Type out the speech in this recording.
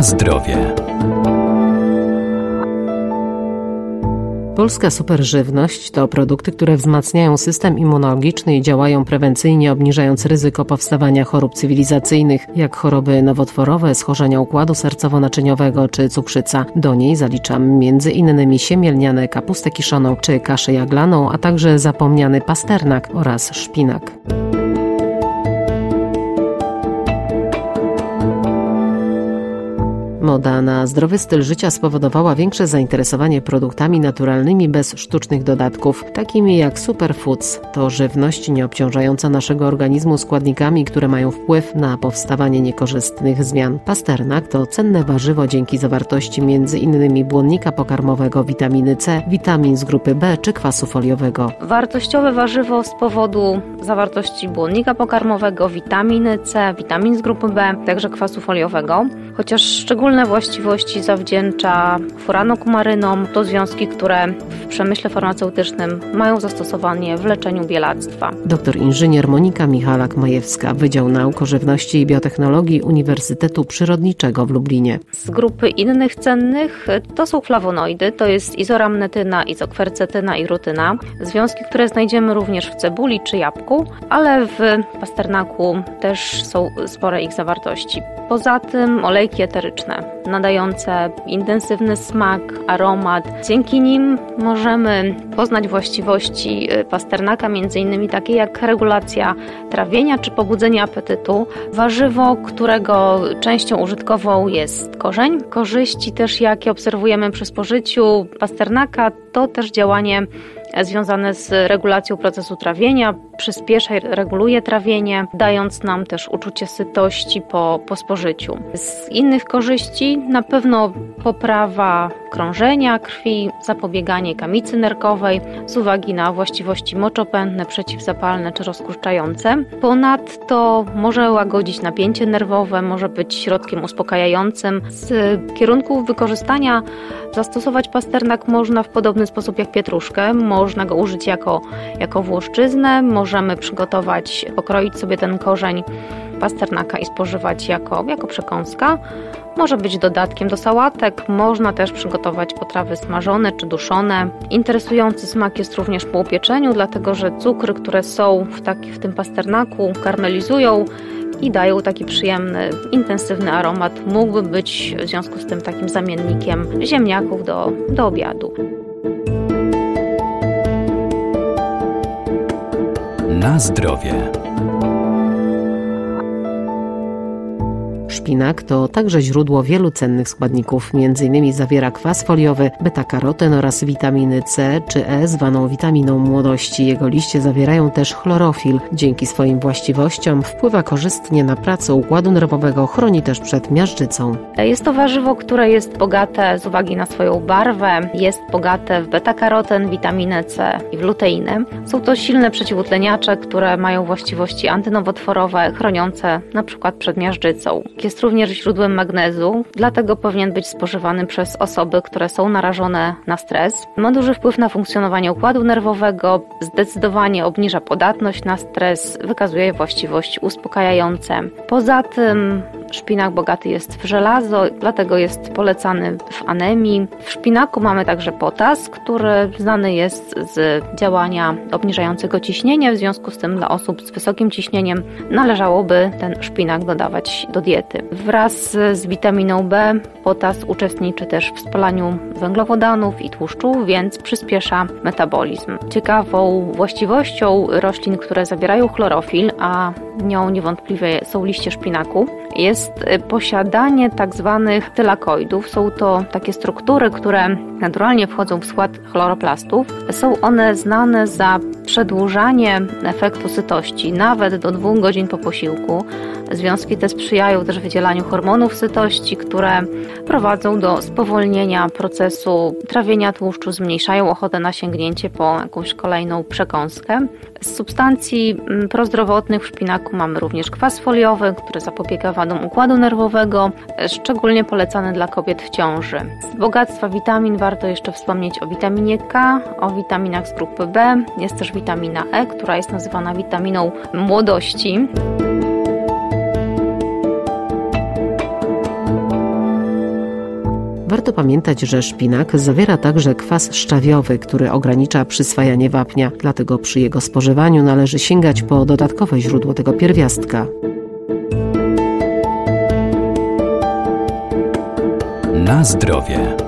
Na zdrowie. Polska superżywność to produkty, które wzmacniają system immunologiczny i działają prewencyjnie, obniżając ryzyko powstawania chorób cywilizacyjnych, jak choroby nowotworowe, schorzenia układu sercowo-naczyniowego czy cukrzyca. Do niej zaliczam m.in. siemielniane kapustę kiszoną czy kaszę jaglaną, a także zapomniany pasternak oraz szpinak. Moda na zdrowy styl życia spowodowała większe zainteresowanie produktami naturalnymi bez sztucznych dodatków, takimi jak superfoods. To żywność nieobciążająca naszego organizmu składnikami, które mają wpływ na powstawanie niekorzystnych zmian. Pasternak to cenne warzywo dzięki zawartości m.in. błonnika pokarmowego, witaminy C, witamin z grupy B czy kwasu foliowego. Wartościowe warzywo z powodu zawartości błonnika pokarmowego, witaminy C, witamin z grupy B, także kwasu foliowego, chociaż szczególne Szczególne właściwości zawdzięcza furanokumarynom. To związki, które w przemyśle farmaceutycznym mają zastosowanie w leczeniu bielactwa. Doktor inżynier Monika Michalak-Majewska, Wydział Nauk o Żywności i Biotechnologii Uniwersytetu Przyrodniczego w Lublinie. Z grupy innych cennych to są flawonoidy, to jest izoramnetyna, izokwercetyna i rutyna. Związki, które znajdziemy również w cebuli czy jabłku, ale w pasternaku też są spore ich zawartości. Poza tym olejki eteryczne nadające intensywny smak, aromat. Dzięki nim możemy poznać właściwości y, pasternaka, m.in. takie jak regulacja trawienia czy pobudzenie apetytu. Warzywo, którego częścią użytkową jest korzeń. Korzyści też, jakie obserwujemy przy spożyciu pasternaka, to też działanie związane z regulacją procesu trawienia, przyspiesza i reguluje trawienie, dając nam też uczucie sytości po, po spożyciu. Z innych korzyści na pewno poprawa krążenia krwi, zapobieganie kamicy nerkowej z uwagi na właściwości moczopędne, przeciwzapalne czy rozkurczające. Ponadto może łagodzić napięcie nerwowe, może być środkiem uspokajającym. Z kierunków wykorzystania zastosować pasternak można w podobny sposób jak pietruszkę. Można go użyć jako, jako włoszczyznę, możemy przygotować, pokroić sobie ten korzeń pasternaka i spożywać jako, jako przekąska. Może być dodatkiem do sałatek, można też przygotować potrawy smażone czy duszone. Interesujący smak jest również po upieczeniu, dlatego że cukry, które są w, taki, w tym pasternaku, karmelizują i dają taki przyjemny, intensywny aromat. Mógłby być w związku z tym takim zamiennikiem ziemniaków do, do obiadu. Na zdrowie. Szpinak to także źródło wielu cennych składników, m.in. zawiera kwas foliowy, beta-karoten oraz witaminy C czy E zwaną witaminą młodości. Jego liście zawierają też chlorofil. Dzięki swoim właściwościom wpływa korzystnie na pracę układu nerwowego, chroni też przed miażdżycą. Jest to warzywo, które jest bogate z uwagi na swoją barwę, jest bogate w beta-karoten, witaminę C i w luteinę. Są to silne przeciwutleniacze, które mają właściwości antynowotworowe, chroniące np. przed miażdżycą. Jest również źródłem magnezu, dlatego powinien być spożywany przez osoby, które są narażone na stres. Ma duży wpływ na funkcjonowanie układu nerwowego, zdecydowanie obniża podatność na stres, wykazuje właściwości uspokajające. Poza tym Szpinak bogaty jest w żelazo, dlatego jest polecany w anemii. W szpinaku mamy także potas, który znany jest z działania obniżającego ciśnienie. W związku z tym dla osób z wysokim ciśnieniem należałoby ten szpinak dodawać do diety. Wraz z witaminą B potas uczestniczy też w spalaniu węglowodanów i tłuszczu, więc przyspiesza metabolizm. Ciekawą właściwością roślin, które zawierają chlorofil, a nią niewątpliwie są liście szpinaku, jest y, posiadanie tak zwanych tylakoidów. Są to takie struktury, które naturalnie wchodzą w skład chloroplastów. Są one znane za przedłużanie efektu sytości nawet do dwóch godzin po posiłku. Związki te sprzyjają też wydzielaniu hormonów sytości, które prowadzą do spowolnienia procesu trawienia tłuszczu, zmniejszają ochotę na sięgnięcie po jakąś kolejną przekąskę. Z substancji mm, prozdrowotnych w szpinaku mamy również kwas foliowy, który zapobiega wadom układu nerwowego, szczególnie polecany dla kobiet w ciąży. Z bogactwa witamin warto jeszcze wspomnieć o witaminie K, o witaminach z grupy B. Jest też witamina E, która jest nazywana witaminą młodości. Warto pamiętać, że szpinak zawiera także kwas szczawiowy, który ogranicza przyswajanie wapnia, dlatego przy jego spożywaniu należy sięgać po dodatkowe źródło tego pierwiastka. Na zdrowie.